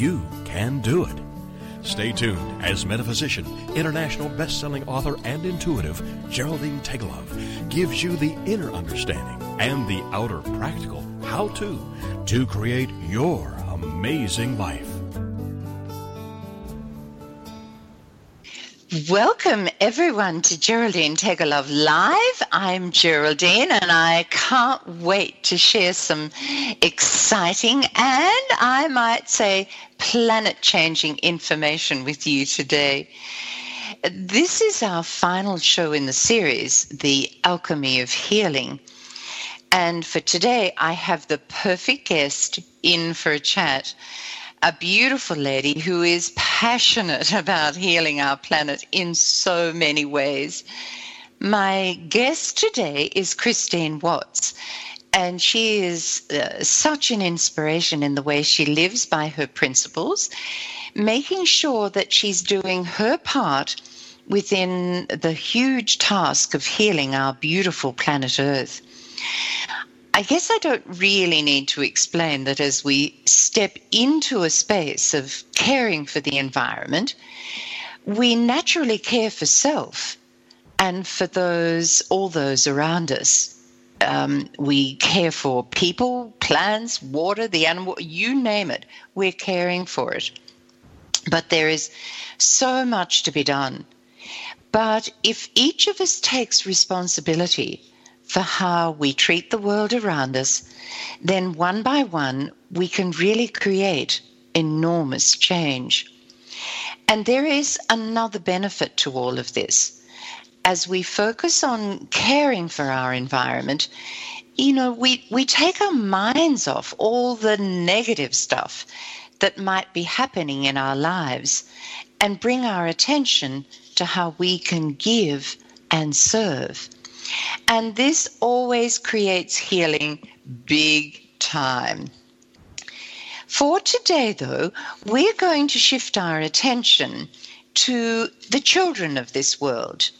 you can do it. Stay tuned as metaphysician, international best-selling author, and intuitive Geraldine Teggelove gives you the inner understanding and the outer practical how-to to create your amazing life. Welcome everyone to Geraldine Teggelove Live. I'm Geraldine and I can't wait to share some exciting and I might say planet changing information with you today. This is our final show in the series, The Alchemy of Healing. And for today, I have the perfect guest in for a chat a beautiful lady who is passionate about healing our planet in so many ways. My guest today is Christine Watts, and she is uh, such an inspiration in the way she lives by her principles, making sure that she's doing her part within the huge task of healing our beautiful planet Earth. I guess I don't really need to explain that as we step into a space of caring for the environment, we naturally care for self and for those, all those around us. Um, we care for people, plants, water, the animal, you name it, we're caring for it. But there is so much to be done. But if each of us takes responsibility for how we treat the world around us, then one by one, we can really create enormous change. And there is another benefit to all of this. As we focus on caring for our environment, you know, we, we take our minds off all the negative stuff that might be happening in our lives and bring our attention to how we can give and serve. And this always creates healing big time. For today, though, we're going to shift our attention to the children of this world.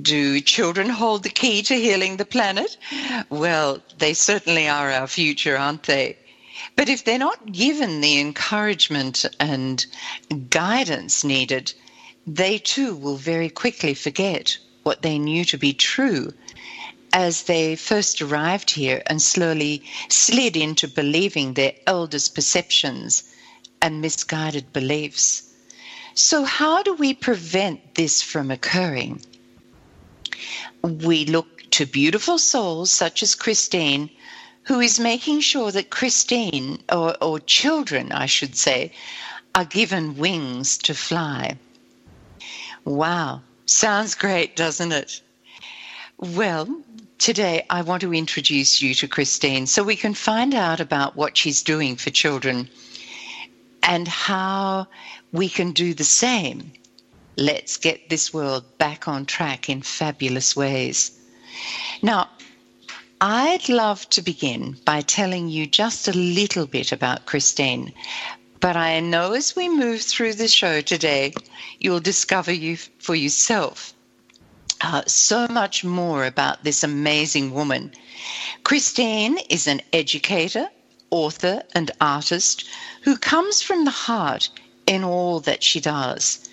Do children hold the key to healing the planet? Well, they certainly are our future, aren't they? But if they're not given the encouragement and guidance needed, they too will very quickly forget what they knew to be true as they first arrived here and slowly slid into believing their elders' perceptions and misguided beliefs. So, how do we prevent this from occurring? We look to beautiful souls such as Christine, who is making sure that Christine, or, or children, I should say, are given wings to fly. Wow, Sounds great, doesn't it? Well, today I want to introduce you to Christine so we can find out about what she's doing for children and how we can do the same. Let's get this world back on track in fabulous ways. Now, I'd love to begin by telling you just a little bit about Christine, but I know as we move through the show today, you'll discover you for yourself uh, so much more about this amazing woman. Christine is an educator, author, and artist who comes from the heart in all that she does.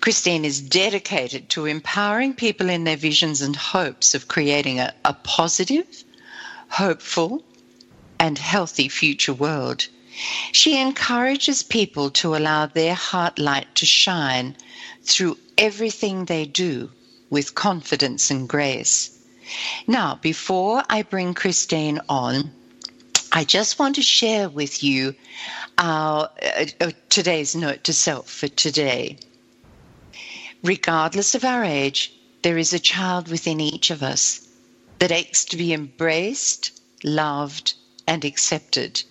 Christine is dedicated to empowering people in their visions and hopes of creating a, a positive, hopeful, and healthy future world. She encourages people to allow their heart light to shine through everything they do with confidence and grace. Now, before I bring Christine on, I just want to share with you our uh, uh, today's note to self for today. Regardless of our age, there is a child within each of us that aches to be embraced, loved, and accepted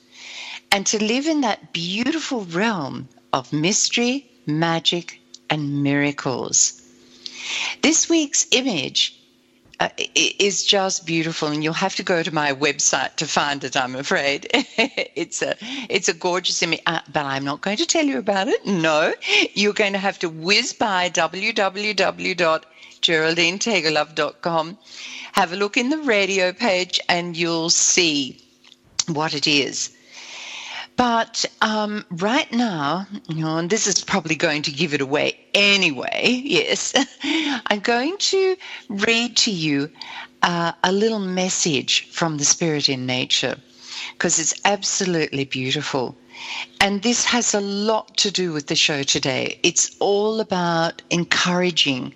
and to live in that beautiful realm of mystery, magic, and miracles. This week's image uh, is just beautiful, and you'll have to go to my website to find it. I'm afraid it's a it's a gorgeous image, uh, but I'm not going to tell you about it. No, you're going to have to whiz by www.geraldineteggelove.com, have a look in the radio page, and you'll see what it is. But um, right now, you know, and this is probably going to give it away anyway, yes, I'm going to read to you uh, a little message from the Spirit in Nature because it's absolutely beautiful. And this has a lot to do with the show today. It's all about encouraging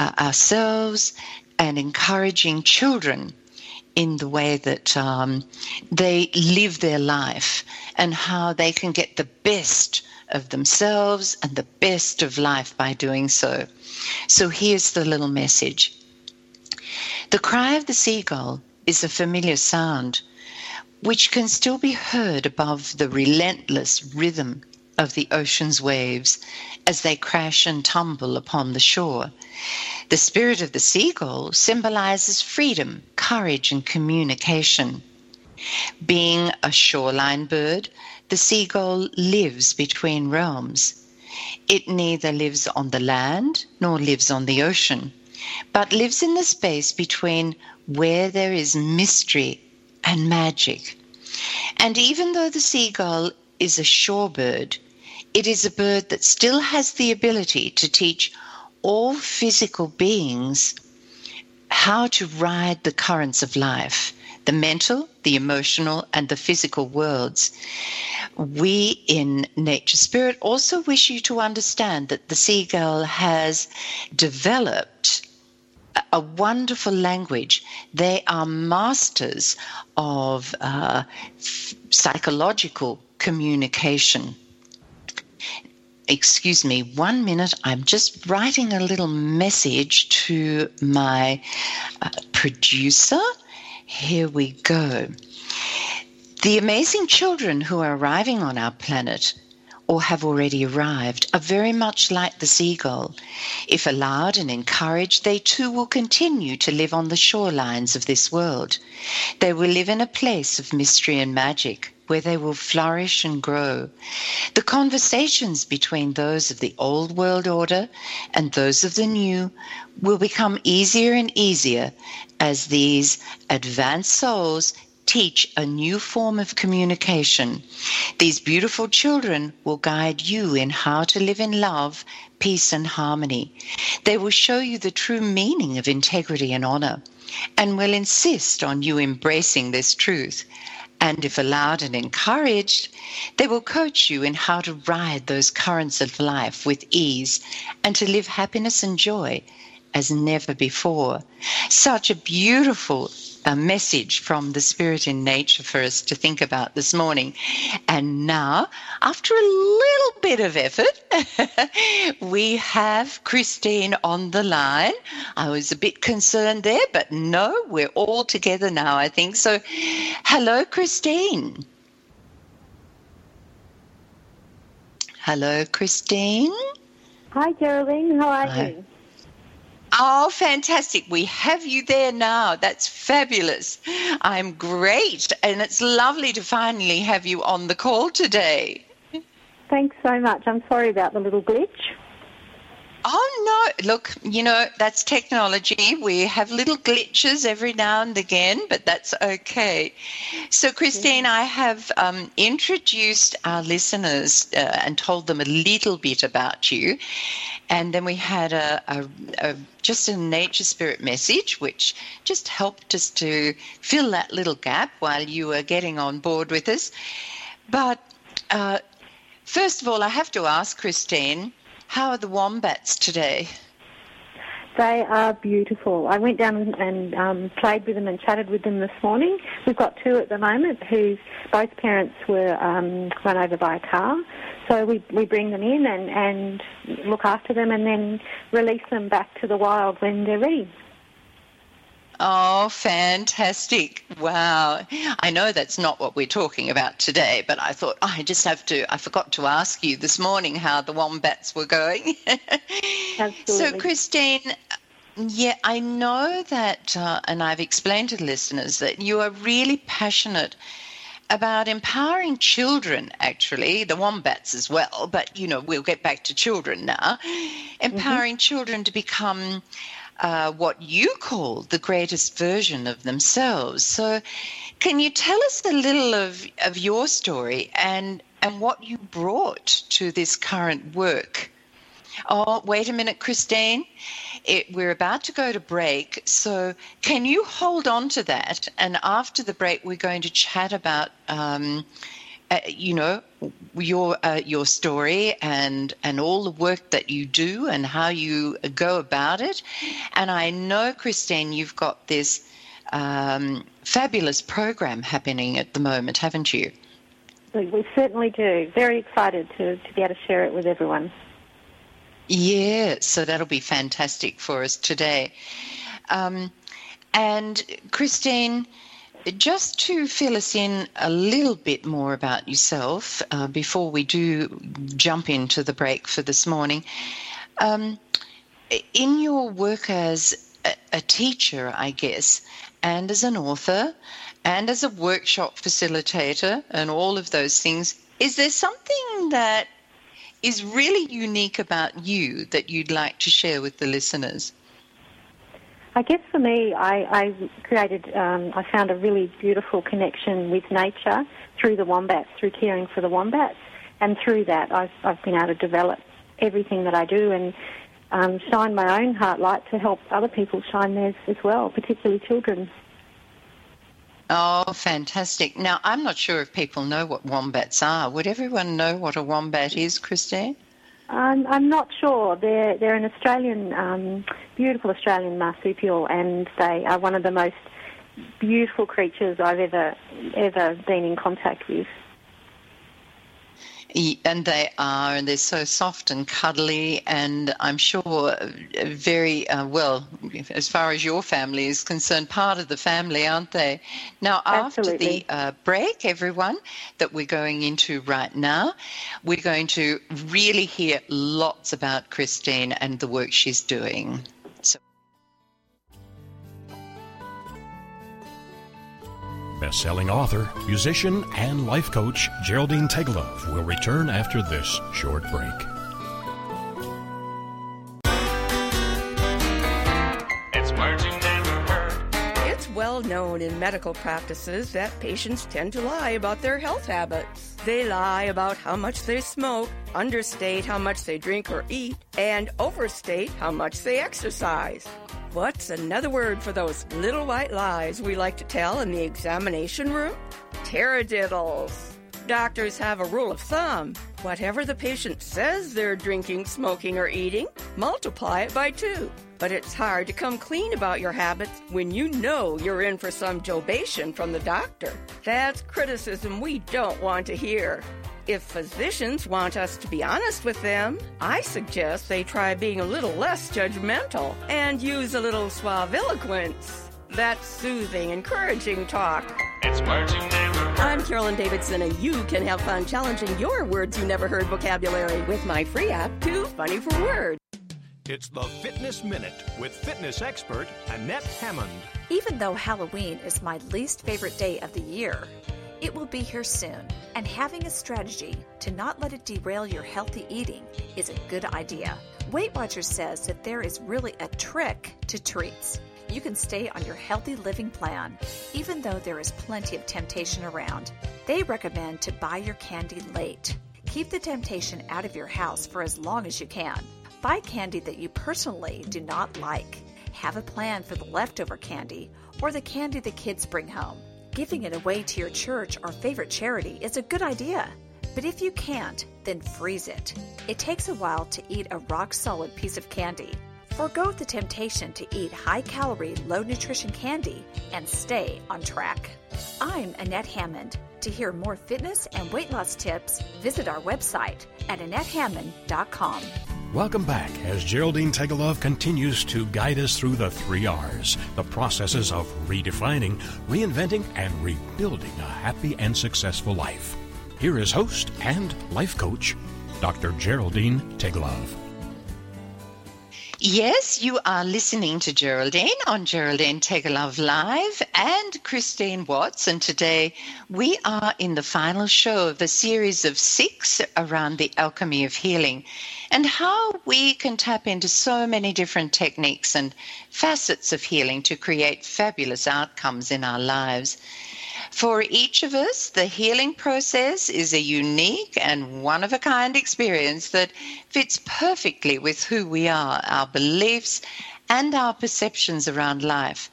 uh, ourselves and encouraging children in the way that um, they live their life and how they can get the best of themselves and the best of life by doing so. So here's the little message The cry of the seagull is a familiar sound which can still be heard above the relentless rhythm of the ocean's waves as they crash and tumble upon the shore. The spirit of the seagull symbolizes freedom, courage, and communication. Being a shoreline bird, the seagull lives between realms. It neither lives on the land nor lives on the ocean, but lives in the space between where there is mystery and magic. And even though the seagull is a shorebird, it is a bird that still has the ability to teach all physical beings how to ride the currents of life the mental, the emotional, and the physical worlds. We in Nature Spirit also wish you to understand that the seagull has developed a wonderful language. They are masters of uh, psychological communication excuse me one minute. I'm just writing a little message to my uh, producer. Here we go. The amazing children who are arriving on our planet or have already arrived are very much like the seagull. If allowed and encouraged, they too will continue to live on the shorelines of this world. They will live in a place of mystery and magic where they will flourish and grow. The conversations between those of the old world order and those of the new will become easier and easier as these advanced souls teach a new form of communication. These beautiful children will guide you in how to live in love, peace, and harmony. They will show you the true meaning of integrity and honor and will insist on you embracing this truth and if allowed and encouraged, they will coach you in how to ride those currents of life with ease and to live happiness and joy as never before. Such a beautiful a message from the Spirit in nature for us to think about this morning. And now, after a little bit of effort, we have Christine on the line. I was a bit concerned there, but no, we're all together now, I think. So, hello, Christine. Hello, Christine. Hi, Geraldine. How are Hi. you? Oh, fantastic. We have you there now. That's fabulous. I'm great. And it's lovely to finally have you on the call today. Thanks so much. I'm sorry about the little glitch. Oh, no. Look, you know, that's technology. We have little glitches every now and again, but that's okay. So, Christine, I have um, introduced our listeners uh, and told them a little bit about you. And then we had a, a, a, just a nature spirit message, which just helped us to fill that little gap while you were getting on board with us. But uh, first of all, I have to ask Christine, how are the wombats today? They are beautiful. I went down and um, played with them and chatted with them this morning. We've got two at the moment whose both parents were um, run over by a car. So we, we bring them in and, and look after them and then release them back to the wild when they're ready. Oh, fantastic. Wow. I know that's not what we're talking about today, but I thought oh, I just have to, I forgot to ask you this morning how the wombats were going. Absolutely. So, Christine, yeah, I know that, uh, and I've explained to the listeners that you are really passionate about empowering children, actually, the wombats as well, but you know, we'll get back to children now. Empowering mm-hmm. children to become uh, what you call the greatest version of themselves. So, can you tell us a little of, of your story and, and what you brought to this current work? Oh, wait a minute, Christine. It, we're about to go to break. So, can you hold on to that? And after the break, we're going to chat about. Um, uh, you know your uh, your story and and all the work that you do and how you go about it. And I know, Christine, you've got this um, fabulous program happening at the moment, haven't you? We certainly do. Very excited to, to be able to share it with everyone. Yeah, so that'll be fantastic for us today. Um, and Christine, just to fill us in a little bit more about yourself uh, before we do jump into the break for this morning, um, in your work as a, a teacher, I guess, and as an author, and as a workshop facilitator, and all of those things, is there something that is really unique about you that you'd like to share with the listeners? I guess for me, I, I created, um, I found a really beautiful connection with nature through the wombats, through caring for the wombats, and through that, I've, I've been able to develop everything that I do and um, shine my own heart light to help other people shine theirs as well, particularly children. Oh, fantastic. Now, I'm not sure if people know what wombats are. Would everyone know what a wombat is, Christine? I'm, I'm not sure. They're they're an Australian, um, beautiful Australian marsupial, and they are one of the most beautiful creatures I've ever ever been in contact with. And they are, and they're so soft and cuddly, and I'm sure uh, very uh, well, as far as your family is concerned, part of the family, aren't they? Now, Absolutely. after the uh, break, everyone, that we're going into right now, we're going to really hear lots about Christine and the work she's doing. Best-selling author, musician, and life coach Geraldine Teggelove will return after this short break. It's words you never heard. It's well known in medical practices that patients tend to lie about their health habits. They lie about how much they smoke, understate how much they drink or eat, and overstate how much they exercise. What's another word for those little white lies we like to tell in the examination room? Taradiddles. Doctors have a rule of thumb. Whatever the patient says they're drinking, smoking, or eating, multiply it by two. But it's hard to come clean about your habits when you know you're in for some jobation from the doctor. That's criticism we don't want to hear. If physicians want us to be honest with them, I suggest they try being a little less judgmental and use a little suaviloquence. That's soothing, encouraging talk. It's words you never heard. I'm Carolyn Davidson, and you can have fun challenging your words you never heard vocabulary with my free app, Too Funny for Words. It's the Fitness Minute with fitness expert Annette Hammond. Even though Halloween is my least favorite day of the year, it will be here soon, and having a strategy to not let it derail your healthy eating is a good idea. Weight Watchers says that there is really a trick to treats. You can stay on your healthy living plan, even though there is plenty of temptation around. They recommend to buy your candy late. Keep the temptation out of your house for as long as you can. Buy candy that you personally do not like. Have a plan for the leftover candy or the candy the kids bring home. Giving it away to your church or favorite charity is a good idea. But if you can't, then freeze it. It takes a while to eat a rock solid piece of candy. Forgo the temptation to eat high calorie, low nutrition candy and stay on track. I'm Annette Hammond. To hear more fitness and weight loss tips, visit our website at AnnetteHammond.com. Welcome back as Geraldine Teggelove continues to guide us through the three R's, the processes of redefining, reinventing, and rebuilding a happy and successful life. Here is host and life coach, Dr. Geraldine Teggelove. Yes, you are listening to Geraldine on Geraldine Teggelove Live and Christine Watts. And today we are in the final show of a series of six around the alchemy of healing and how we can tap into so many different techniques and facets of healing to create fabulous outcomes in our lives. For each of us, the healing process is a unique and one of a kind experience that fits perfectly with who we are, our beliefs, and our perceptions around life.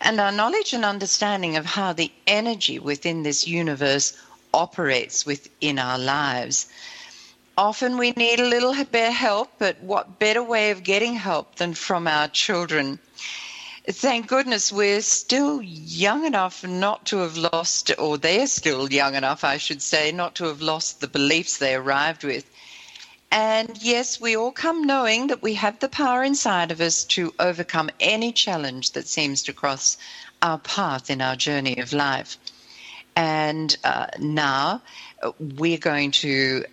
And our knowledge and understanding of how the energy within this universe operates within our lives. Often we need a little bit of help, but what better way of getting help than from our children? thank goodness we're still young enough not to have lost, or they're still young enough, I should say, not to have lost the beliefs they arrived with. And yes, we all come knowing that we have the power inside of us to overcome any challenge that seems to cross our path in our journey of life. And uh, now uh, we're going to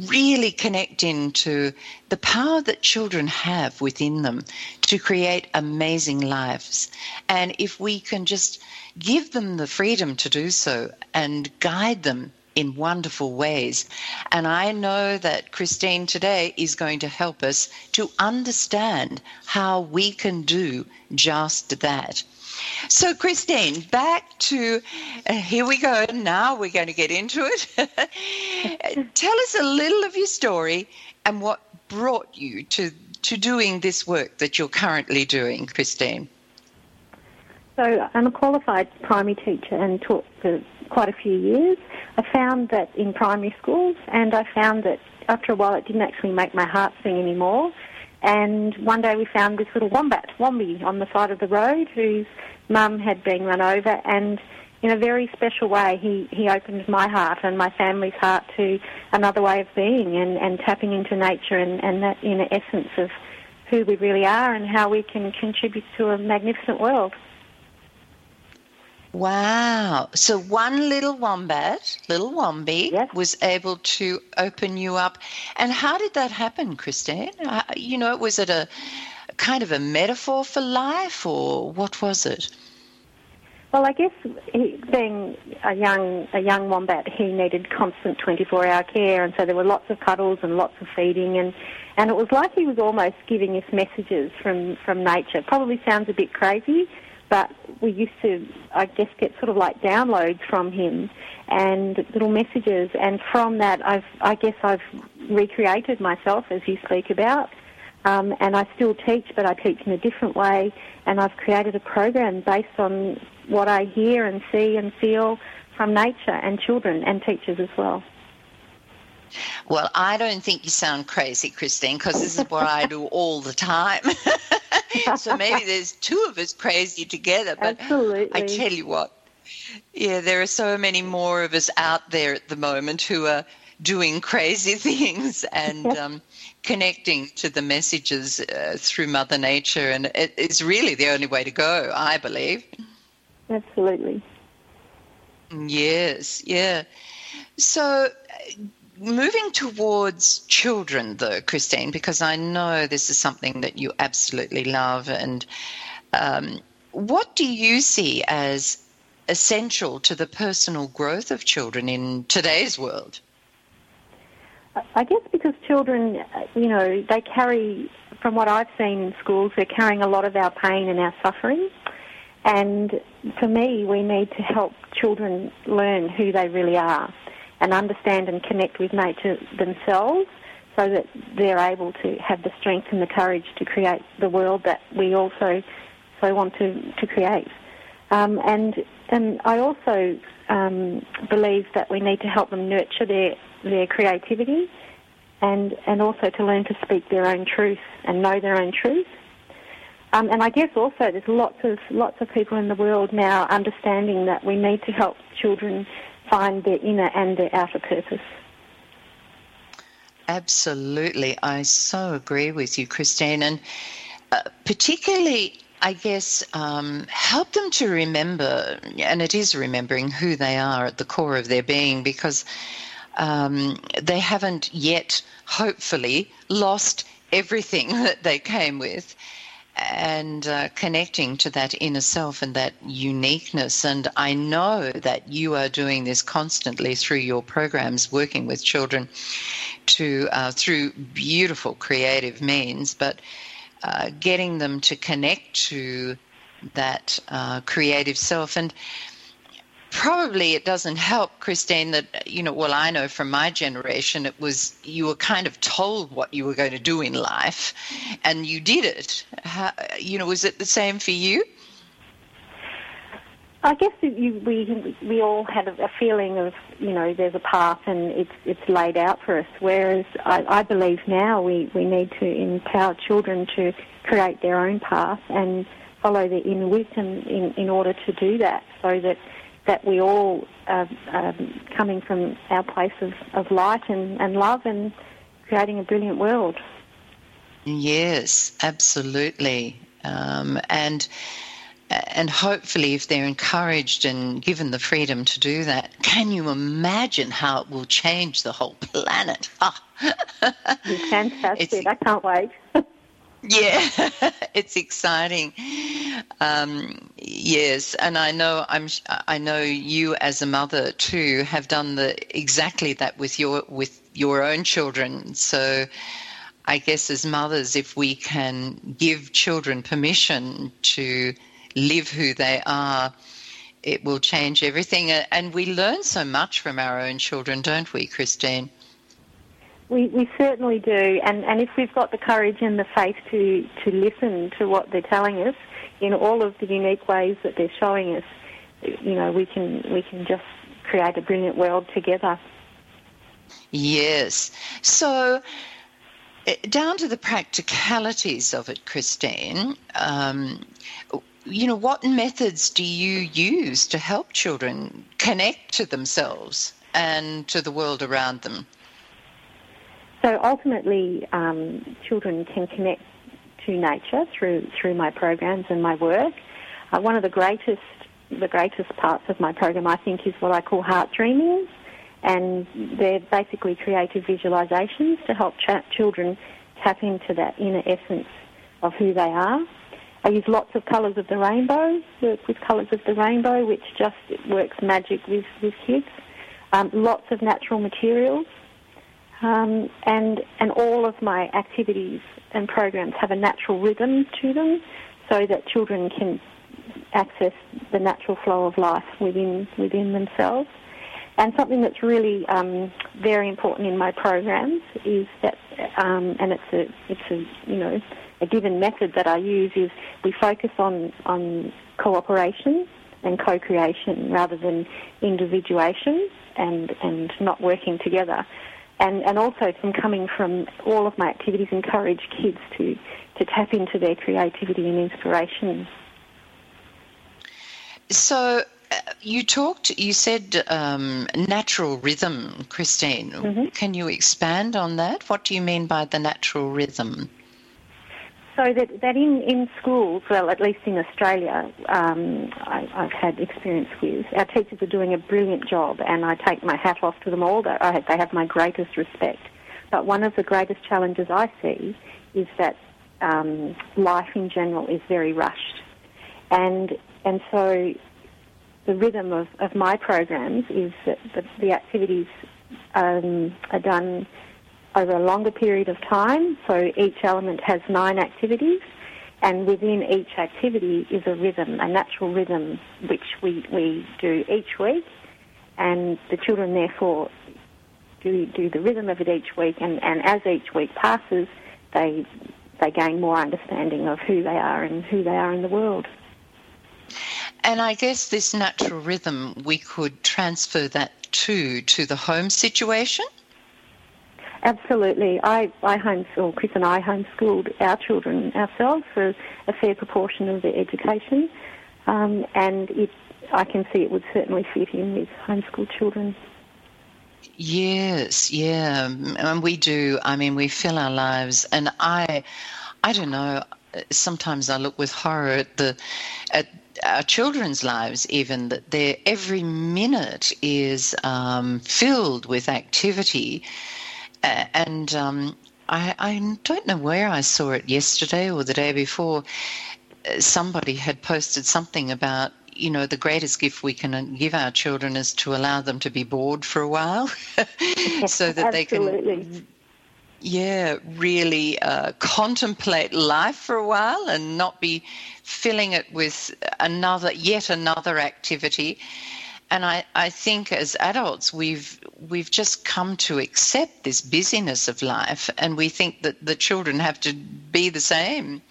really connect into the power that children have within them to create amazing lives. And if we can just give them the freedom to do so and guide them in wonderful ways. And I know that Christine today is going to help us to understand how we can do just that. So, Christine, back to uh, here we go. Now we're going to get into it. Tell us a little of your story and what brought you to, to doing this work that you're currently doing, Christine. So, I'm a qualified primary teacher and taught for quite a few years. I found that in primary schools, and I found that after a while it didn't actually make my heart sing anymore. And one day we found this little wombat, Wombi, on the side of the road whose mum had been run over. And in a very special way, he, he opened my heart and my family's heart to another way of being and, and tapping into nature and, and that inner essence of who we really are and how we can contribute to a magnificent world. Wow. So one little wombat, little Wombi, Yes. was able to open you up. And how did that happen, Christine? Uh, You know, was it a kind of a metaphor for life or what was it? Well, I guess he, being a young a young wombat, he needed constant 24-hour care, and so there were lots of cuddles and lots of feeding, and and it was like he was almost giving us messages from from nature. Probably sounds a bit crazy, but we used to, I guess, get sort of like downloads from him and little messages, and from that, I've I guess I've recreated myself as you speak about. Um, and I still teach, but I teach in a different way. And I've created a program based on what I hear and see and feel from nature and children and teachers as well. Well, I don't think you sound crazy, Christine, because this is what I do all the time. so maybe there's two of us crazy together. But Absolutely. I tell you what, yeah, there are so many more of us out there at the moment who are doing crazy things and um, connecting to the messages uh, through Mother Nature. And it, it's really the only way to go, I believe. Absolutely. Yes, yeah. So, uh, moving towards children, though, Christine, because I know this is something that you absolutely love, and um, what do you see as essential to the personal growth of children in today's world? I guess because children, you know, they carry, from what I've seen in schools, they're carrying a lot of our pain and our suffering. And for me, we need to help children learn who they really are and understand and connect with nature themselves so that they're able to have the strength and the courage to create the world that we also so want to, to create. Um, and, and I also um, believe that we need to help them nurture their, their creativity and, and also to learn to speak their own truth and know their own truth. Um, and I guess also there's lots of lots of people in the world now understanding that we need to help children find their inner and their outer purpose. Absolutely. I so agree with you, Christine. And uh, particularly, I guess, um, help them to remember, and it is remembering who they are at the core of their being because um, they haven't yet, hopefully, lost everything that they came with and uh, connecting to that inner self and that uniqueness. And I know that you are doing this constantly through your programs, working with children to uh, through beautiful creative means, but uh, getting them to connect to that uh, creative self and probably it doesn't help, Christine, that, you know, well, I know from my generation, it was you were kind of told what you were going to do in life and you did it. How, you know, was it the same for you? I guess you, we we all had a feeling of you know there's a path and it's it's laid out for us. Whereas I, I believe now we, we need to empower children to create their own path and follow their inner wisdom in, in order to do that, so that that we all are um, coming from our place of, of light and, and love and creating a brilliant world. Yes, absolutely. Um, and and hopefully, if they're encouraged and given the freedom to do that, can you imagine how it will change the whole planet? Fantastic! It's, I can't wait. Yeah, it's exciting. Um, yes, and I know I'm. I know you as a mother too have done the exactly that with your with your own children. So, I guess as mothers, if we can give children permission to live who they are, it will change everything. And we learn so much from our own children, don't we, Christine? We, we certainly do, and, and if we've got the courage and the faith to, to listen to what they're telling us in all of the unique ways that they're showing us, you know, we can we can just create a brilliant world together. Yes. So, eh, down to the practicalities of it, Christine. Um, you know, what methods do you use to help children connect to themselves and to the world around them? So ultimately, um, children can connect to nature through through my programs and my work. Uh, one of the greatest the greatest parts of my program, I think, is what I call heart dreamings, and they're basically creative visualizations to help children tap into that inner essence of who they are. I use lots of colours of the rainbow, work with colours of the rainbow, which just works magic with, with kids. Um, lots of natural materials um, and and all of my activities and programs have a natural rhythm to them, so that children can access the natural flow of life within within themselves. And something that's really um, very important in my programs is that, um, and it's a it's a you know a given method that I use is we focus on on cooperation and co-creation rather than individuation and and not working together and, and also from coming from all of my activities encourage kids to, to tap into their creativity and inspiration. So uh, you talked, you said um, natural rhythm, Christine. Mm-hmm. Can you expand on that? What do you mean by the natural rhythm? So that, that in, in schools, well, at least in Australia, um, I, have had experience with, our teachers are doing a brilliant job, and I take my hat off to them all. They, I, they have my greatest respect. But one of the greatest challenges I see is that um, life in general is very rushed, and and so the rhythm of, of my programs is that the, the activities um, are done over a longer period of time. So each element has nine activities, and within each activity is a rhythm, a natural rhythm, which we, we do each week. And the children, therefore, do, do the rhythm of it each week, and, and as each week passes, they, they gain more understanding of who they are and who they are in the world. And I guess this natural rhythm, we could transfer that too to the home situation? Absolutely. I, I homeschooled, Chris and I homeschooled our children ourselves for a fair proportion of their education. Um, and it, I can see it would certainly fit in with homeschool children. Yes, yeah, and we do. I mean, we fill our lives, and I, I don't know. Sometimes I look with horror at the, at our children's lives. Even that their every minute is um, filled with activity, and um, I, I don't know where I saw it yesterday or the day before. Somebody had posted something about you know, the greatest gift we can give our children is to allow them to be bored for a while so that they can yeah, really uh, contemplate life for a while and not be filling it with another, yet another activity. And I, I think as adults, we've we've just come to accept this busyness of life, and we think that the children have to be the same.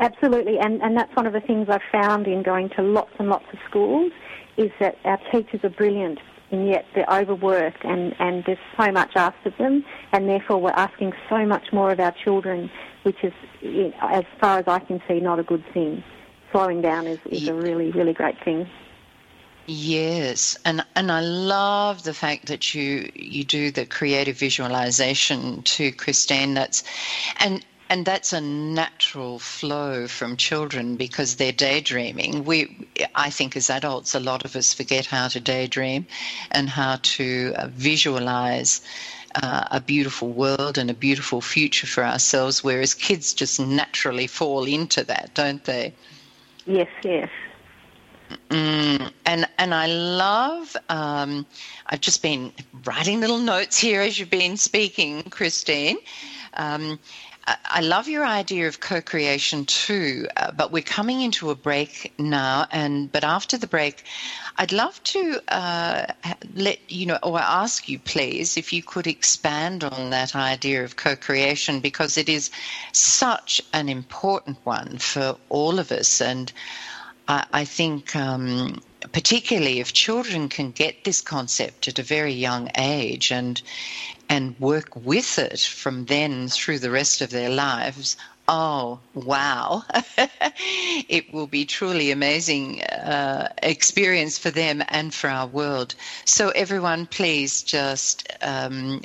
Absolutely, and, and that's one of the things I've found in going to lots and lots of schools is that our teachers are brilliant and yet they're overworked and, and there's so much asked of them and therefore we're asking so much more of our children, which is, as far as I can see, not a good thing. Slowing down is, is a really, really great thing. Yes, and and I love the fact that you you do the creative visualization to Christine. That's and and that's a natural flow from children because they're daydreaming. We, I think, as adults, a lot of us forget how to daydream and how to uh, visualize uh, a beautiful world and a beautiful future for ourselves, whereas kids just naturally fall into that, don't they? Yes, yes. Mm, and and I love. Um, I've just been writing little notes here as you've been speaking, Christine. Um, I love your idea of co-creation too, uh, but we're coming into a break now. And but after the break, I'd love to uh, let you know, or ask you, please, if you could expand on that idea of co-creation because it is such an important one for all of us. And I, I think. Um, particularly if children can get this concept at a very young age and and work with it from then through the rest of their lives, oh wow it will be truly amazing uh, experience for them and for our world so everyone please just um,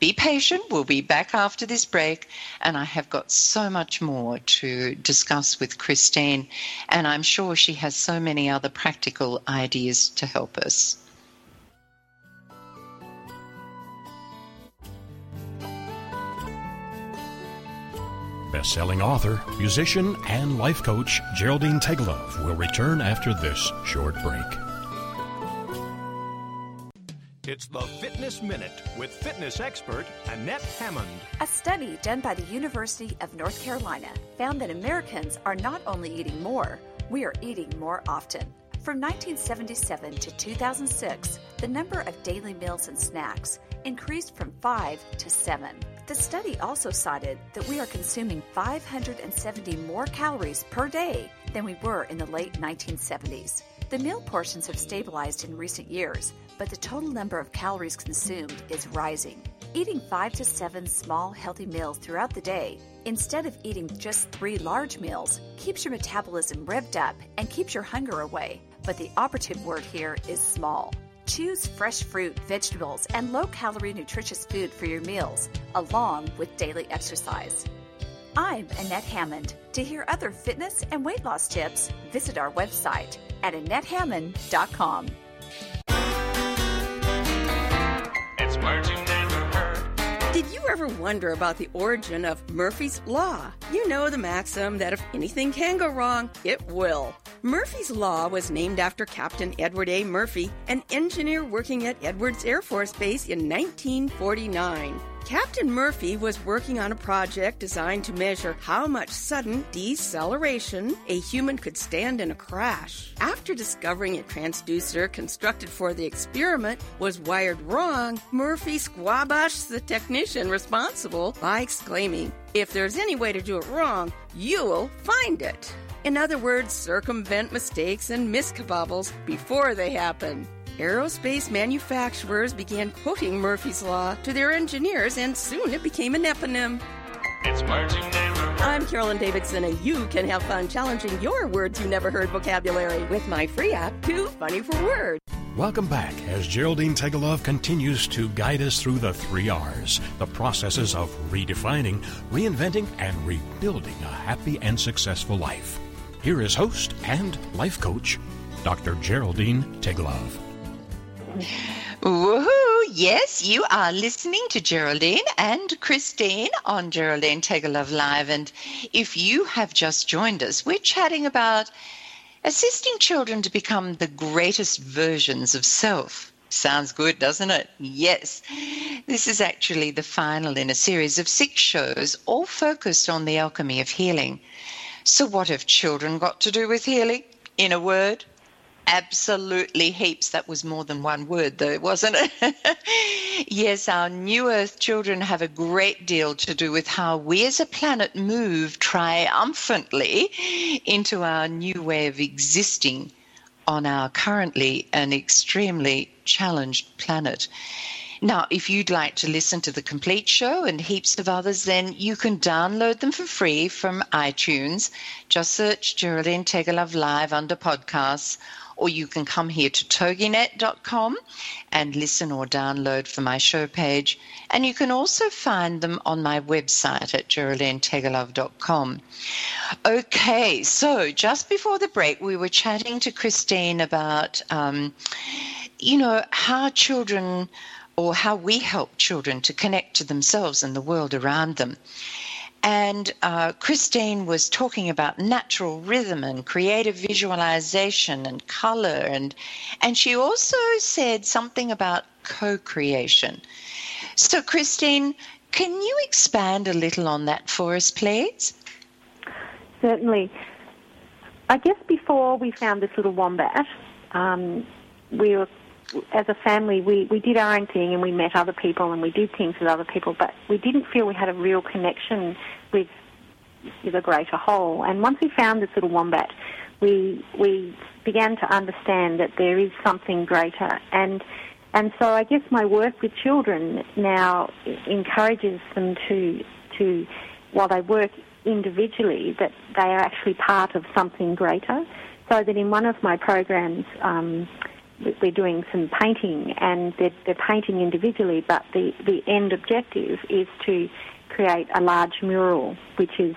be patient. We'll be back after this break. And i have got so much more to discuss with christine. And i'm sure she has so many other practical ideas to help us. Best-selling author, musician, and life coach Geraldine Teggelove will return after this short break. It's the Fitness Minute with fitness expert Annette Hammond. A study done by the University of North Carolina found that Americans are not only eating more, we are eating more often. From 1977 to 2006, the number of daily meals and snacks increased from 5 to 7. The study also cited that we are consuming 570 more calories per day than we were in the late 1970s. The meal portions have stabilized in recent years, but the total number of calories consumed is rising. Eating 5 to 7 small, healthy meals throughout the day, instead of eating just 3 large meals, keeps your metabolism revved up and keeps your hunger away. But the operative word here is small. Choose fresh fruit, vegetables, and low calorie nutritious food for your meals, along with daily exercise. I'm Annette Hammond. To hear other fitness and weight loss tips, visit our website at AnnetteHammond.com. It's words you never heard. Did you ever wonder about the origin of Murphy's Law? You know the maxim that if anything can go wrong, it will. Murphy's Law was named after Captain Edward A. Murphy, an engineer working at Edwards Air Force Base in 1949. Captain Murphy was working on a project designed to measure how much sudden deceleration a human could stand in a crash. After discovering a transducer constructed for the experiment was wired wrong, Murphy squabashed the technician responsible by exclaiming, If there's any way to do it wrong, you'll find it. In other words, circumvent mistakes and miscabobbles before they happen. Aerospace manufacturers began quoting Murphy's Law to their engineers, and soon it became an eponym. It's words you never. I'm Carolyn Davidson, and you can have fun challenging your words you never heard vocabulary with my free app, Too Funny for Words. Welcome back as Geraldine Teggelove continues to guide us through the three R's, the processes of redefining, reinventing, and rebuilding a happy and successful life. Here is host and life coach, Dr. Geraldine Teggelove. Woohoo! Yes, you are listening to Geraldine and Christine on Geraldine Teggelove Live. And if you have just joined us, we're chatting about assisting children to become the greatest versions of self. Sounds good, doesn't it? Yes. This is actually the final in a series of six shows, all focused on the alchemy of healing. So, what have children got to do with healing? In a word, absolutely heaps. That was more than one word, though, wasn't it? yes, our new Earth children have a great deal to do with how we as a planet move triumphantly into our new way of existing on our currently an extremely challenged planet. Now, if you'd like to listen to the complete show and heaps of others, then you can download them for free from iTunes. Just search Geraldine Teggelove Live under podcasts or you can come here to toginet.com and listen or download from my show page. And you can also find them on my website at geraldineteggelove.com. Okay, so just before the break, we were chatting to Christine about, um, you know, how children or how we help children to connect to themselves and the world around them. And uh, Christine was talking about natural rhythm and creative visualization and color, and and she also said something about co-creation. So, Christine, can you expand a little on that for us, please? Certainly. I guess before we found this little wombat, um, we were as a family, we, we did our own thing and we met other people and we did things with other people, but we didn't feel we had a real connection with, a greater whole. And once we found this little wombat, we, we began to understand that there is something greater. And, and so I guess my work with children now encourages them to, to while they work individually, that they are actually part of something greater. So that in one of my programs, um, we're doing some painting and they're, they're painting individually, but the, the end objective is to create a large mural which is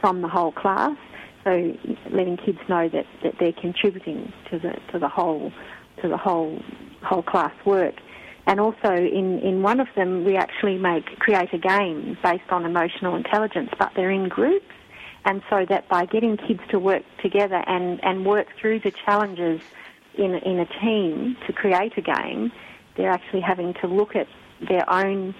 from the whole class. So letting kids know that, that they're contributing to the to the whole to the whole whole class work. And also in, in one of them we actually make create a game based on emotional intelligence, but they're in groups. And so that by getting kids to work together and, and work through the challenges in, in a team to create a game, they're actually having to look at their own,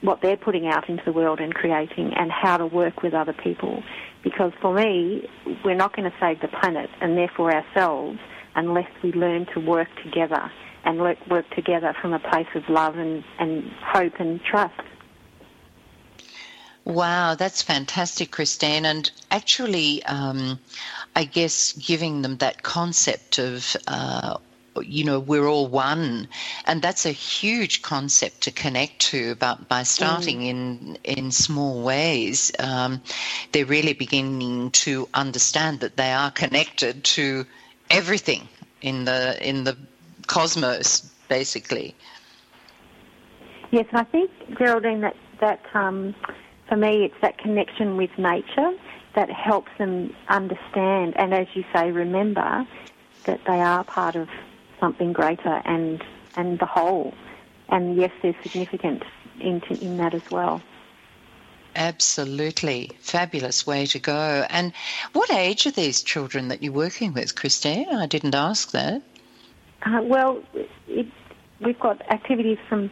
what they're putting out into the world and creating and how to work with other people. Because for me, we're not going to save the planet and therefore ourselves unless we learn to work together and work, work together from a place of love and, and hope and trust. Wow, that's fantastic, Christine. And actually, um, I guess giving them that concept of, uh, you know, we're all one, and that's a huge concept to connect to. But by starting mm. in in small ways, um, they're really beginning to understand that they are connected to everything in the in the cosmos, basically. Yes, and I think Geraldine, that that um, for me, it's that connection with nature that helps them understand and, as you say, remember that they are part of something greater and and the whole. And yes, there's significance in, in that as well. Absolutely. Fabulous way to go. And what age are these children that you're working with, Christine? I didn't ask that. Uh, well, it, we've got activities from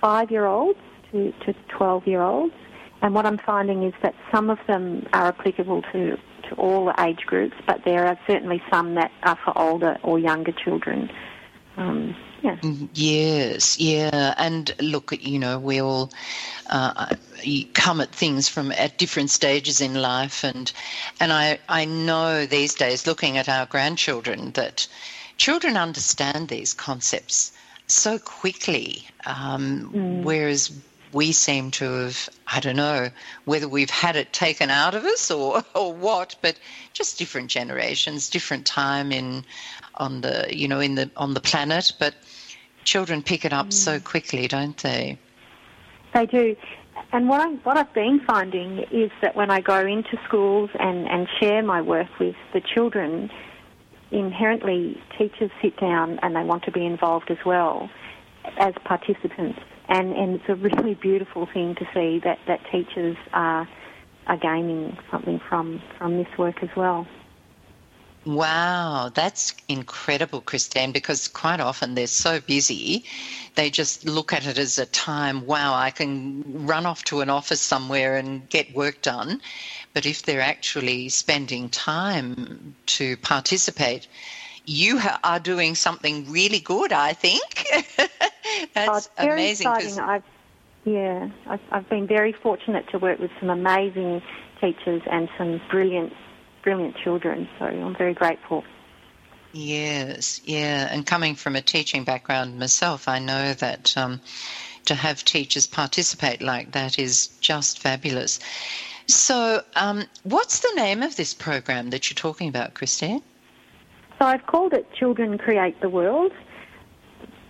five year olds to, to 12 year olds. And what I'm finding is that some of them are applicable to, to all age groups, but there are certainly some that are for older or younger children. Um, yeah. Mm, yes, yeah, and look, you know, we all uh, come at things from at different stages in life, and and I I know these days, looking at our grandchildren, that children understand these concepts so quickly, um, mm. whereas we seem to have, I don't know whether we've had it taken out of us or, or what, but just different generations, different time in on the you know in the on the planet, but children pick it up mm. so quickly, don't they? They do. And what, I, what I've been finding is that when I go into schools and, and share my work with the children, inherently teachers sit down and they want to be involved as well as participants. And, and it's a really beautiful thing to see that, that teachers are, are gaining something from, from this work as well. Wow, that's incredible, Christine, because quite often they're so busy, they just look at it as a time, wow, I can run off to an office somewhere and get work done. But if they're actually spending time to participate, you are doing something really good, I think. that's oh, very amazing. Exciting. I've, yeah, I've, I've been very fortunate to work with some amazing teachers and some brilliant brilliant children. So I'm very grateful. Yes, yeah. And coming from a teaching background myself, I know that um, to have teachers participate like that is just fabulous. So, um, what's the name of this program that you're talking about, Christine? So, I've called it Children Create the World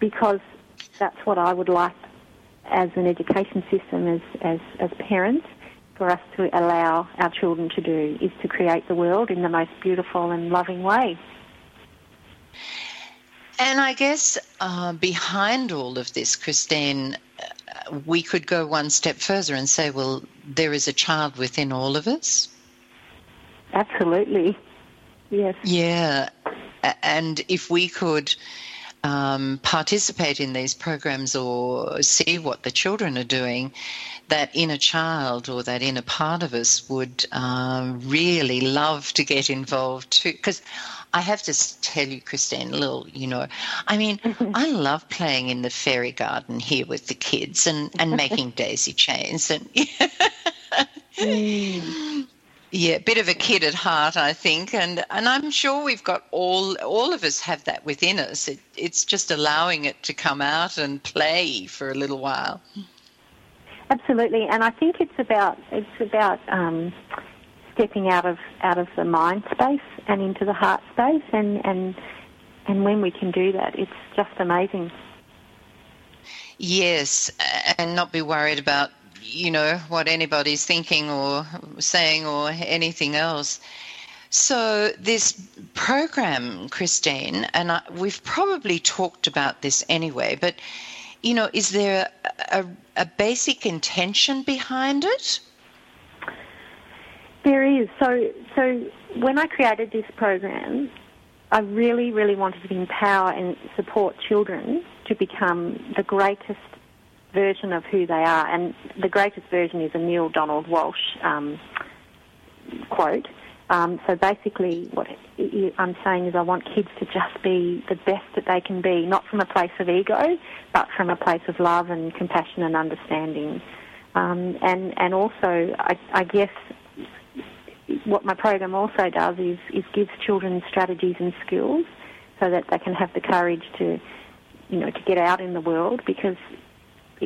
because that's what I would like as an education system, as, as, as parents for us to allow our children to do is to create the world in the most beautiful and loving way. And I guess uh, behind all of this, Christine, uh, we could go one step further and say, well, there is a child within all of us. Absolutely. Yes. Yeah. And if we could um, participate in these programs or see what the children are doing, that inner child or that inner part of us would um, really love to get involved too. Because I have to tell you, Christine, little, you know, I mean, I love playing in the fairy garden here with the kids and, and making daisy chains and. mm. Yeah, bit of a kid at heart, I think, and and I'm sure we've got all all of us have that within us. It, it's just allowing it to come out and play for a little while. Absolutely, and I think it's about it's about um, stepping out of out of the mind space and into the heart space, and and and when we can do that, it's just amazing. Yes, and not be worried about you know what anybody's thinking or saying or anything else. So this program, Christine, and I, we've probably talked about this anyway, but you know, is there a, a, basic intention behind it? There is. So, so when I created this program, I really, really wanted to empower and support children to become the greatest version of who they are. And the greatest version is a Neale Donald Walsch um, quote. Um, so basically, what I'm saying is, I want kids to just be the best that they can be, not from a place of ego, but from a place of love and compassion and understanding. Um, and and also, I, I, guess what my program also does is is gives children strategies and skills so that they can have the courage to, you know, to get out in the world because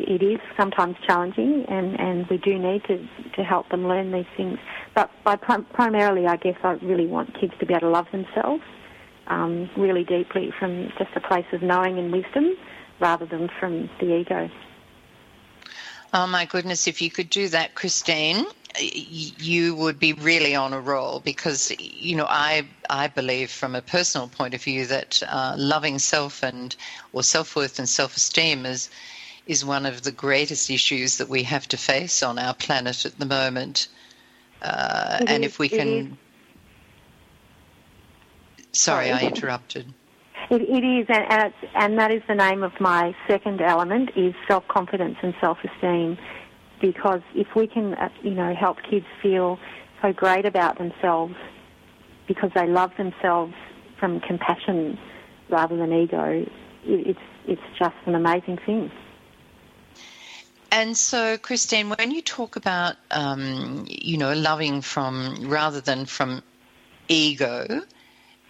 it is sometimes challenging, and, and we do need to, to help them learn these things. But by prim- primarily, I guess I really want kids to be able to love themselves um, really deeply from just a place of knowing and wisdom rather than from the ego. Oh my goodness, if you could do that, Christine, you would be really on a roll because you know I I believe from a personal point of view that uh, loving self and or self worth and self esteem is is one of the greatest issues that we have to face on our planet at the moment. Uh, and is, if we can. Sorry, I interrupted. It, it is, and, and that is the name of my second element: is self-confidence and self-esteem. Because if we can, uh, you know, help kids feel so great about themselves because they love themselves from compassion rather than ego, it's it's just an amazing thing. And so, Christine, when you talk about, um, you know, loving from rather than from ego,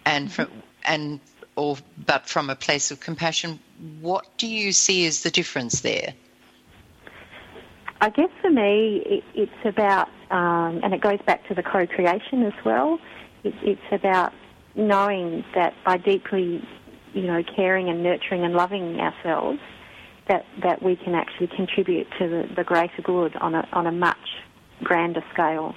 and mm-hmm. from and or but from a place of compassion, what do you see as the difference there? I guess for me, it, it's about, um, and it goes back to the co-creation as well. It, it's about knowing that by deeply, you know, caring and nurturing and loving ourselves, that that we can actually contribute to the, the greater good on a on a much grander scale.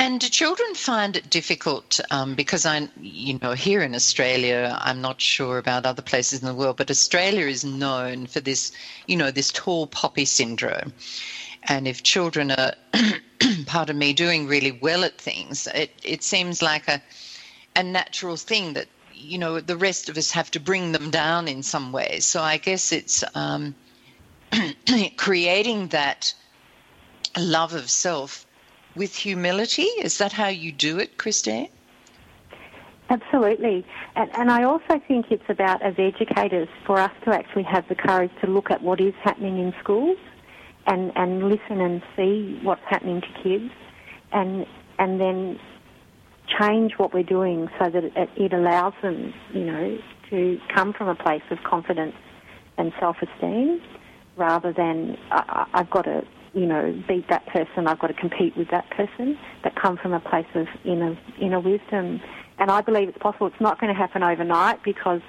And do children find it difficult um, because I, you know, here in Australia, I'm not sure about other places in the world, but Australia is known for this, you know, this tall poppy syndrome. And if children are, pardon me, doing really well at things, it, it seems like a, a natural thing that, you know, the rest of us have to bring them down in some ways. So I guess it's um, creating that love of self with humility? Is that how you do it, Christine? Absolutely. And, and I also think it's about, as educators, for us to actually have the courage to look at what is happening in schools and, and listen and see what's happening to kids and, and then change what we're doing so that it, it allows them, you know, to come from a place of confidence and self-esteem rather than I, I've got to you know, beat that person, I've got to compete with that person, that come from a place of inner, inner wisdom. And I believe it's possible. It's not going to happen overnight because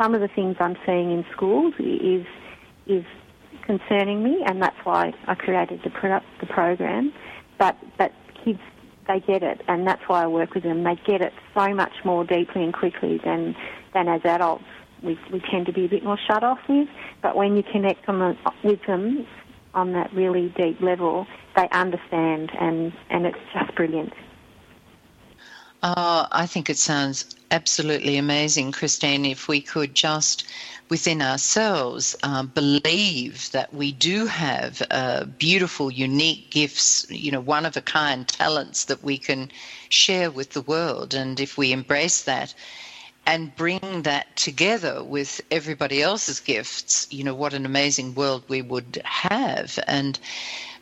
some of the things I'm seeing in schools is, is concerning me, and that's why I created the, the program. But, but they get it, and that's why I work with them. They get it so much more deeply and quickly than, than as adults we, we tend to be a bit more shut off with. But when you connect them, with them on that really deep level, they understand, and, and it's just brilliant. Uh, I think it sounds absolutely amazing, Christine, if we could just within ourselves uh, believe that we do have uh, beautiful, unique gifts, you know, one of a kind talents that we can share with the world. And if we embrace that, and bring that together with everybody else's gifts, you know, what an amazing world we would have. And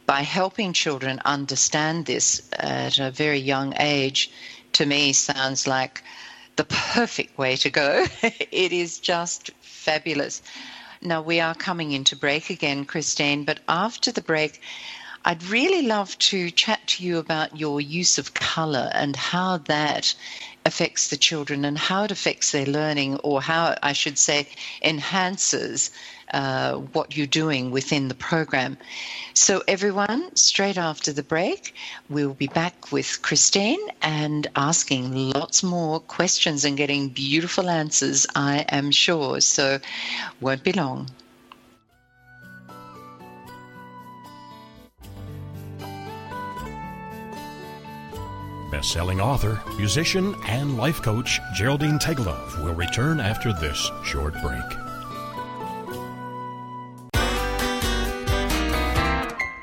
by helping children understand this at a very young age, to me sounds like the perfect way to go. it is just fabulous. Now, we are coming into break again, Christine, but after the break, I'd really love to chat to you about your use of colour and how that affects the children and how it affects their learning, or how I should say enhances uh, what you're doing within the program. So, everyone, straight after the break, we'll be back with Christine and asking lots more questions and getting beautiful answers, I am sure. So, won't be long. Best-selling author, musician, and life coach Geraldine Teggelove will return after this short break.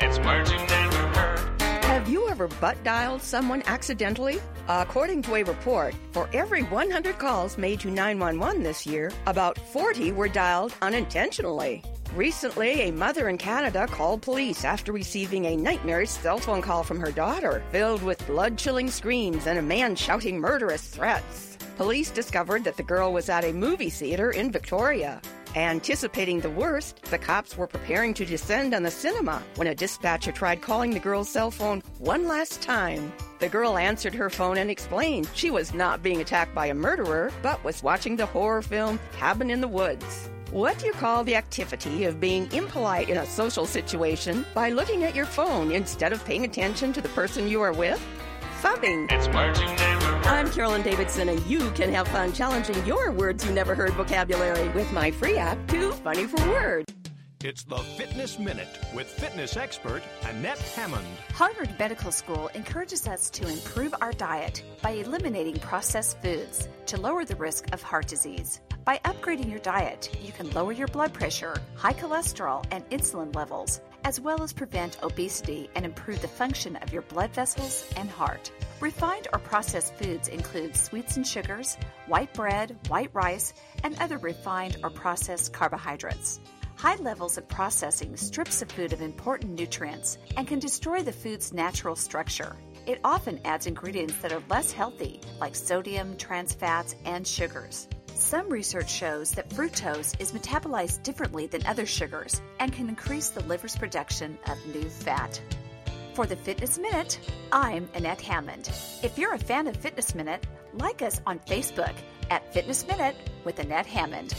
It's words you never heard. Have you ever butt dialed someone accidentally? According to a report, for every 100 calls made to 911 this year, about 40 were dialed unintentionally. Recently, a mother in Canada called police after receiving a nightmarish cell phone call from her daughter, filled with blood chilling screams and a man shouting murderous threats. Police discovered that the girl was at a movie theater in Victoria. Anticipating the worst, the cops were preparing to descend on the cinema when a dispatcher tried calling the girl's cell phone one last time. The girl answered her phone and explained she was not being attacked by a murderer, but was watching the horror film Cabin in the Woods. What do you call the activity of being impolite in a social situation by looking at your phone instead of paying attention to the person you are with? Phubbing. It's words you never heard. I'm Carolyn Davidson, and you can have fun challenging your words you never heard vocabulary with my free app, Too Funny for Words. It's the Fitness Minute with fitness expert Annette Hammond. Harvard Medical School encourages us to improve our diet by eliminating processed foods to lower the risk of heart disease. By upgrading your diet, you can lower your blood pressure, high cholesterol, and insulin levels, as well as prevent obesity and improve the function of your blood vessels and heart. Refined or processed foods include sweets and sugars, white bread, white rice, and other refined or processed carbohydrates. High levels of processing strips the food of important nutrients and can destroy the food's natural structure. It often adds ingredients that are less healthy, like sodium, trans fats, and sugars. Some research shows that fructose is metabolized differently than other sugars and can increase the liver's production of new fat. For the Fitness Minute, I'm Annette Hammond. If you're a fan of Fitness Minute, like us on Facebook at Fitness Minute with Annette Hammond.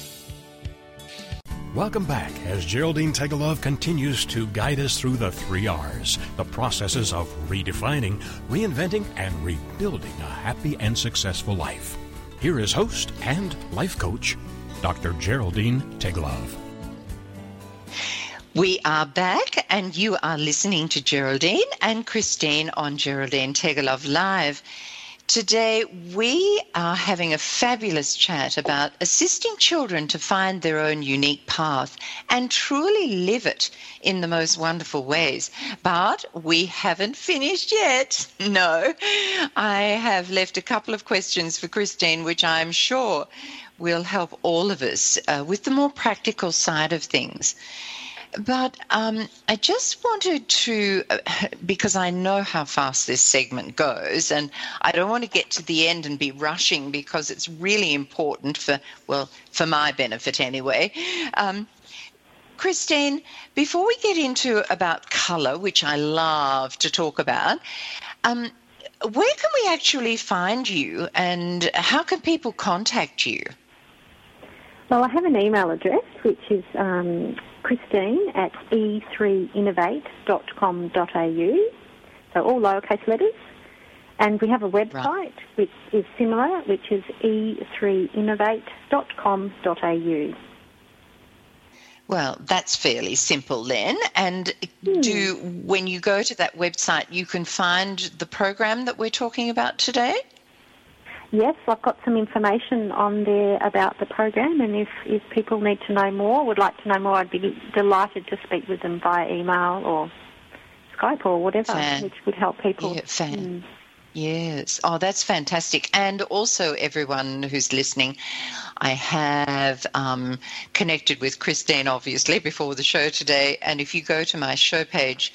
Welcome back as Geraldine Teggelove continues to guide us through the three R's, the processes of redefining, reinventing, and rebuilding a happy and successful life. Here is host and life coach, Dr. Geraldine Teggelove. We are back, and you are listening to Geraldine and Christine on Geraldine Teggelove Live. Today, we are having a fabulous chat about assisting children to find their own unique path and truly live it in the most wonderful ways. But we haven't finished yet. No, I have left a couple of questions for Christine, which I'm sure will help all of us uh, with the more practical side of things. But um, I just wanted to, uh, because I know how fast this segment goes, and I don't want to get to the end and be rushing because it's really important for, well, for my benefit anyway. Um, Christine, before we get into about colour, which I love to talk about, um, where can we actually find you and how can people contact you? Well, I have an email address which is um, Christine at e3innovate.com.au. So all lowercase letters. And we have a website right. which is similar, which is e3innovate.com.au. Well, that's fairly simple then. And hmm. do when you go to that website, you can find the program that we're talking about today? Yes, I've got some information on there about the program, and if, if people need to know more, would like to know more, I'd be delighted to speak with them via email or Skype or whatever, fan. which would help people. Yeah, fan. Mm. Yes. Oh, that's fantastic. And also, everyone who's listening, I have um, connected with Christine, obviously, before the show today. And if you go to my show page,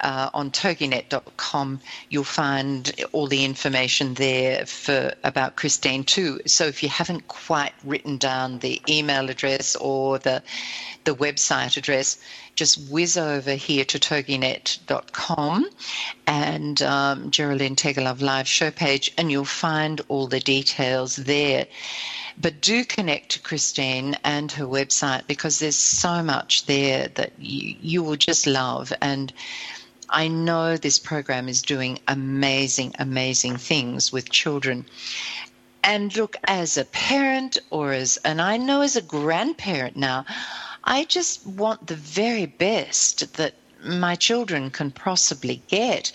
uh, on toginet.com, you'll find all the information there for about Christine too. So if you haven't quite written down the email address or the the website address, just whiz over here to toginet.com and um, Geraldine Teggelove live show page, and you'll find all the details there. But do connect to Christine and her website because there's so much there that you, you will just love. And I know this program is doing amazing, amazing things with children. And look, as a parent or as, and I know as a grandparent now, I just want the very best that my children can possibly get.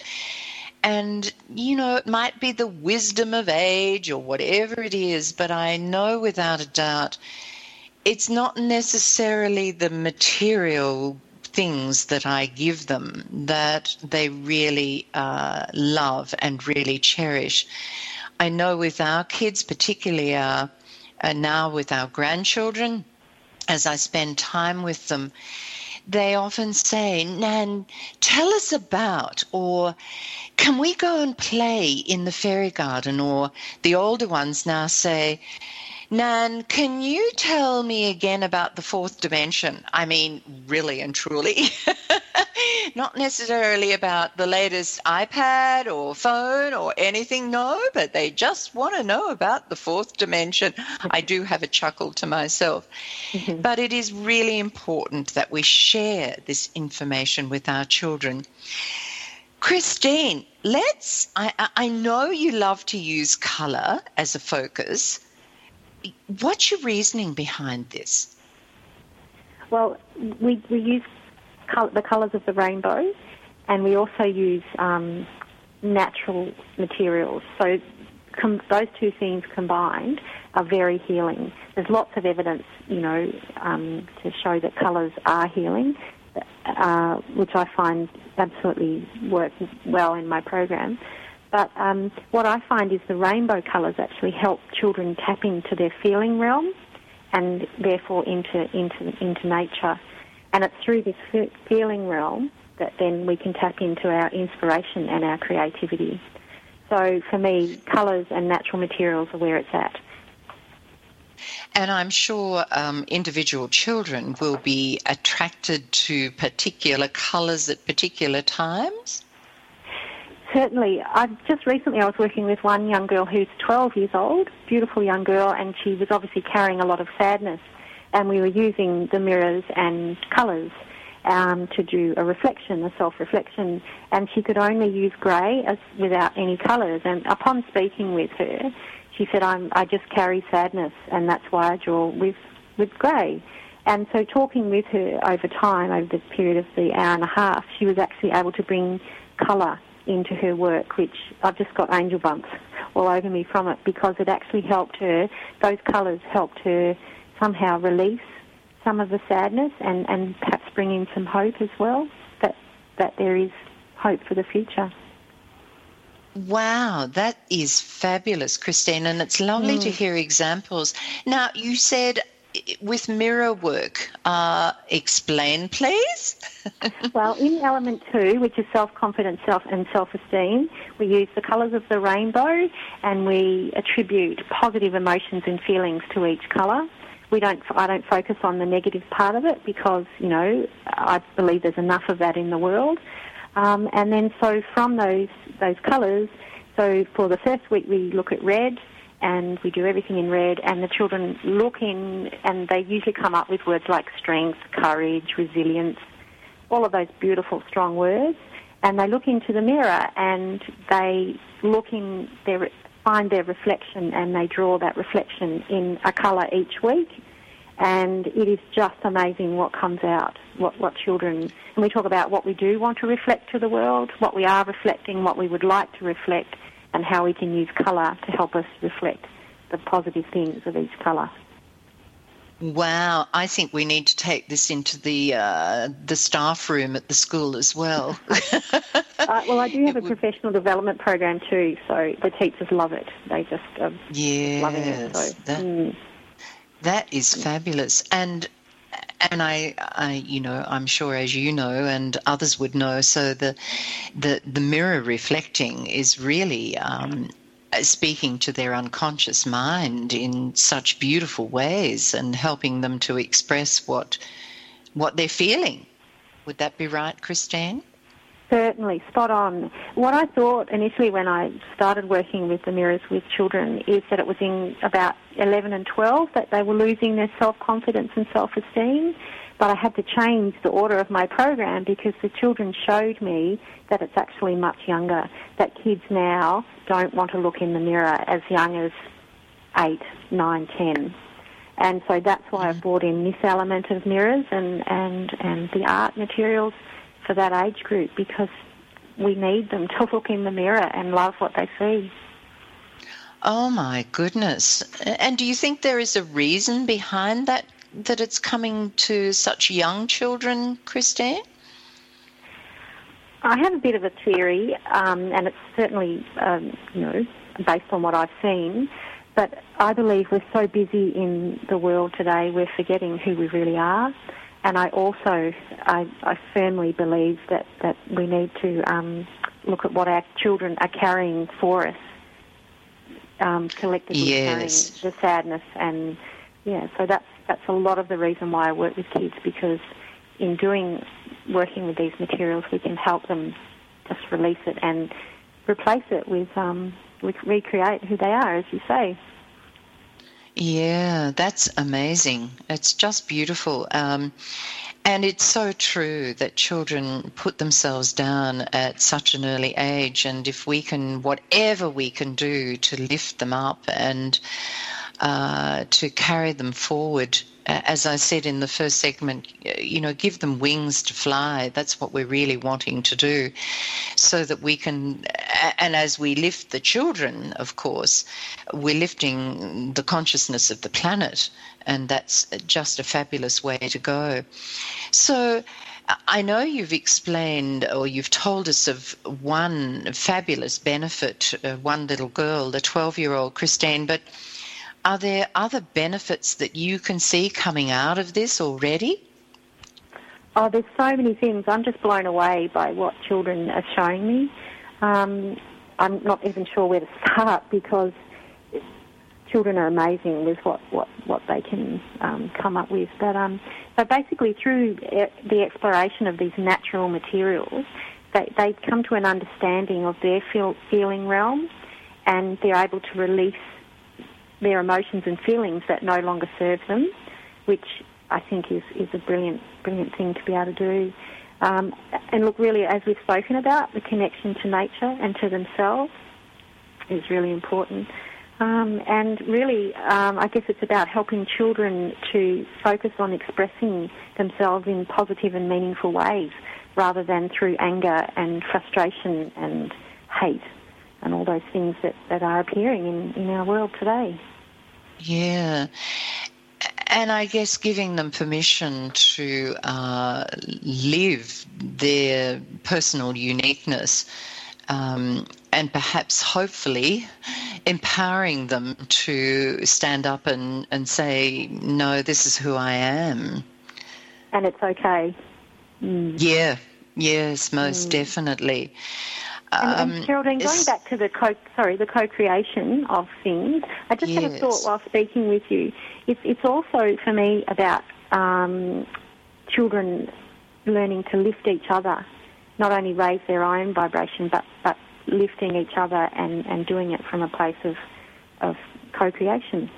And, you know, it might be the wisdom of age or whatever it is, but I know without a doubt it's not necessarily the material things that I give them that they really uh, love and really cherish. I know with our kids, particularly our, uh, now with our grandchildren, as I spend time with them, they often say, Nan, tell us about, or can we go and play in the fairy garden? Or the older ones now say, Nan, can you tell me again about the fourth dimension? I mean, really and truly. Not necessarily about the latest iPad or phone or anything, no, but they just want to know about the fourth dimension. I do have a chuckle to myself. Mm-hmm. But it is really important that we share this information with our children. Christine, let's. I, I know you love to use color as a focus what's your reasoning behind this? Well, we, we use the colours of the rainbow and we also use um, natural materials. So com- those two things combined are very healing. There's lots of evidence, you know, um, to show that colours are healing, uh, which I find absolutely work well in my program. But um, what I find is the rainbow colours actually help children tap into their feeling realm and therefore into, into, into nature. And it's through this feeling realm that then we can tap into our inspiration and our creativity. So for me, colours and natural materials are where it's at. And I'm sure um, individual children will be attracted to particular colours at particular times. Certainly. I've just recently I was working with one young girl who's 12 years old, beautiful young girl, and she was obviously carrying a lot of sadness. And we were using the mirrors and colours um, to do a reflection, a self-reflection, and she could only use grey as without any colours. And upon speaking with her, she said, I'm, I just carry sadness, and that's why I draw with, with grey. And so talking with her over time, over the period of the hour and a half, she was actually able to bring colour into her work, which I've just got angel bumps all over me from it because it actually helped her, those colours helped her somehow release some of the sadness and, and perhaps bring in some hope as well, that, that there is hope for the future. Wow, that is fabulous, Christine, and it's lovely mm. to hear examples. Now, you said with mirror work, uh, explain, please. well, in element two, which is self-confidence, self and self-esteem, we use the colours of the rainbow, and we attribute positive emotions and feelings to each colour. We don't. I don't focus on the negative part of it because you know I believe there's enough of that in the world. Um, and then so from those those colours, so for the first week we look at red and we do everything in red and the children look in and they usually come up with words like strength, courage, resilience, all of those beautiful strong words. And they look into the mirror and they look in their find their reflection and they draw that reflection in a colour each week. And it is just amazing what comes out, what, what children, and we talk about what we do want to reflect to the world, what we are reflecting, what we would like to reflect, and how we can use colour to help us reflect the positive things of each colour. Wow, I think we need to take this into the uh, the staff room at the school as well. uh, well, I do have a professional development program too, so the teachers love it. They just um, yes, loving it. So, that, mm. that is fabulous, and and I, I, you know, I'm sure as you know, and others would know. So the, the, the mirror reflecting is really um, speaking to their unconscious mind in such beautiful ways and helping them to express what, what they're feeling. Would that be right, Christine? Certainly, spot on. What I thought initially when I started working with the mirrors with children is that it was in about 11 and 12 that they were losing their self-confidence and self-esteem. But I had to change the order of my program because the children showed me that it's actually much younger, that kids now don't want to look in the mirror as young as 8, 9, 10. And so that's why I've mm. brought in this element of mirrors and, and, and the art materials for that age group because we need them to look in the mirror and love what they see. Oh my goodness. And do you think there is a reason behind that, that it's coming to such young children, Christine? I have a bit of a theory, um, and it's certainly, um, you know, based on what I've seen. But I believe we're so busy in the world today, we're forgetting who we really are and I also I, I firmly believe that, that we need to um, look at what our children are carrying for us, um, collectively yes. carrying the sadness and yeah. So that's that's a lot of the reason why I work with kids because in doing working with these materials, we can help them just release it and replace it with um, with recreate who they are, as you say. Yeah, that's amazing. It's just beautiful. Um, and it's so true that children put themselves down at such an early age. And if we can, whatever we can do to lift them up and uh, to carry them forward as I said in the first segment, you know, give them wings to fly. That's what we're really wanting to do, so that we can. And as we lift the children, of course, we're lifting the consciousness of the planet, and that's just a fabulous way to go. So. I know you've explained or you've told us of one fabulous benefit, uh, one little girl, the 12 year old Christine, but are there other benefits that you can see coming out of this already? Oh, there's so many things. I'm just blown away by what children are showing me. Um, I'm not even sure where to start because children are amazing with what, what, what they can um, come up with. But um, basically, through the exploration of these natural materials, they, they come to an understanding of their feel, feeling realm and they're able to release their emotions and feelings that no longer serve them, which I think is, is a brilliant, brilliant thing to be able to do. Um, and look, really, as we've spoken about, the connection to nature and to themselves is really important. Um, and really, um, I guess it's about helping children to focus on expressing themselves in positive and meaningful ways rather than through anger and frustration and hate and all those things that, that are appearing in, in our world today. Yeah. And I guess giving them permission to uh, live their personal uniqueness um, and perhaps hopefully empowering them to stand up and, and say, no, this is who I am. And it's okay. Mm. Yeah, yes, most mm. definitely. And, and Geraldine, going back to the co sorry the co-creation of things, I just yes. had a thought while speaking with you. It's it's also for me about um, children learning to lift each other, not only raise their own vibration, but but lifting each other and, and doing it from a place of of co-creation.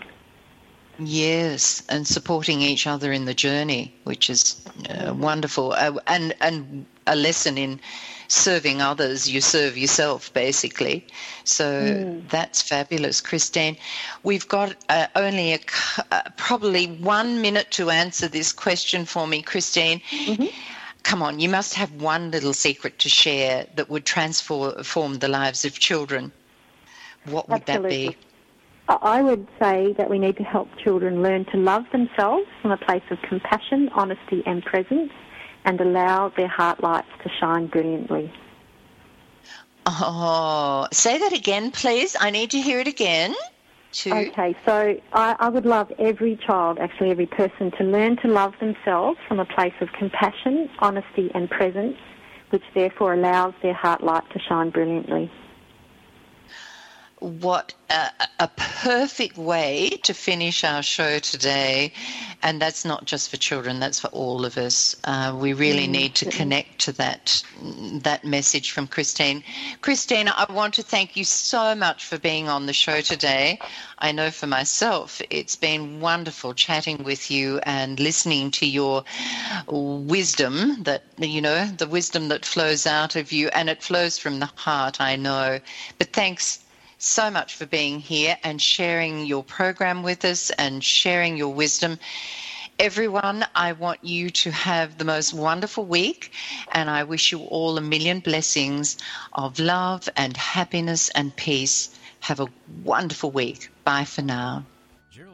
Yes, and supporting each other in the journey, which is uh, wonderful, uh, and and a lesson in serving others, you serve yourself, basically. So mm. that's fabulous, Christine. We've got uh, only a, uh, probably one minute to answer this question for me, Christine. Mm-hmm. Come on, you must have one little secret to share that would transform the lives of children. What would Absolutely. that be? I would say that we need to help children learn to love themselves from a place of compassion, honesty, and presence and allow their heart lights to shine brilliantly. Oh, say that again, please. I need to hear it again. Okay, so I, I, would love every child, actually every person, to learn to love themselves from a place of compassion, honesty, and presence, which therefore allows their heart light to shine brilliantly what a, a, perfect way to finish our show today. And that's not just for children, that's for all of us. Uh, we really mm, need to connect to that, that message from Christine. Christine, I want to thank you so much for being on the show today. I know for myself, it's been wonderful chatting with you and listening to your wisdom that, you know, the wisdom that flows out of you and it flows from the heart, I know. But thanks so much for being here and sharing your program with us and sharing your wisdom. Everyone, I want you to have the most wonderful week, and I wish you all a million blessings of love and happiness and peace. Have a wonderful week. Bye for now.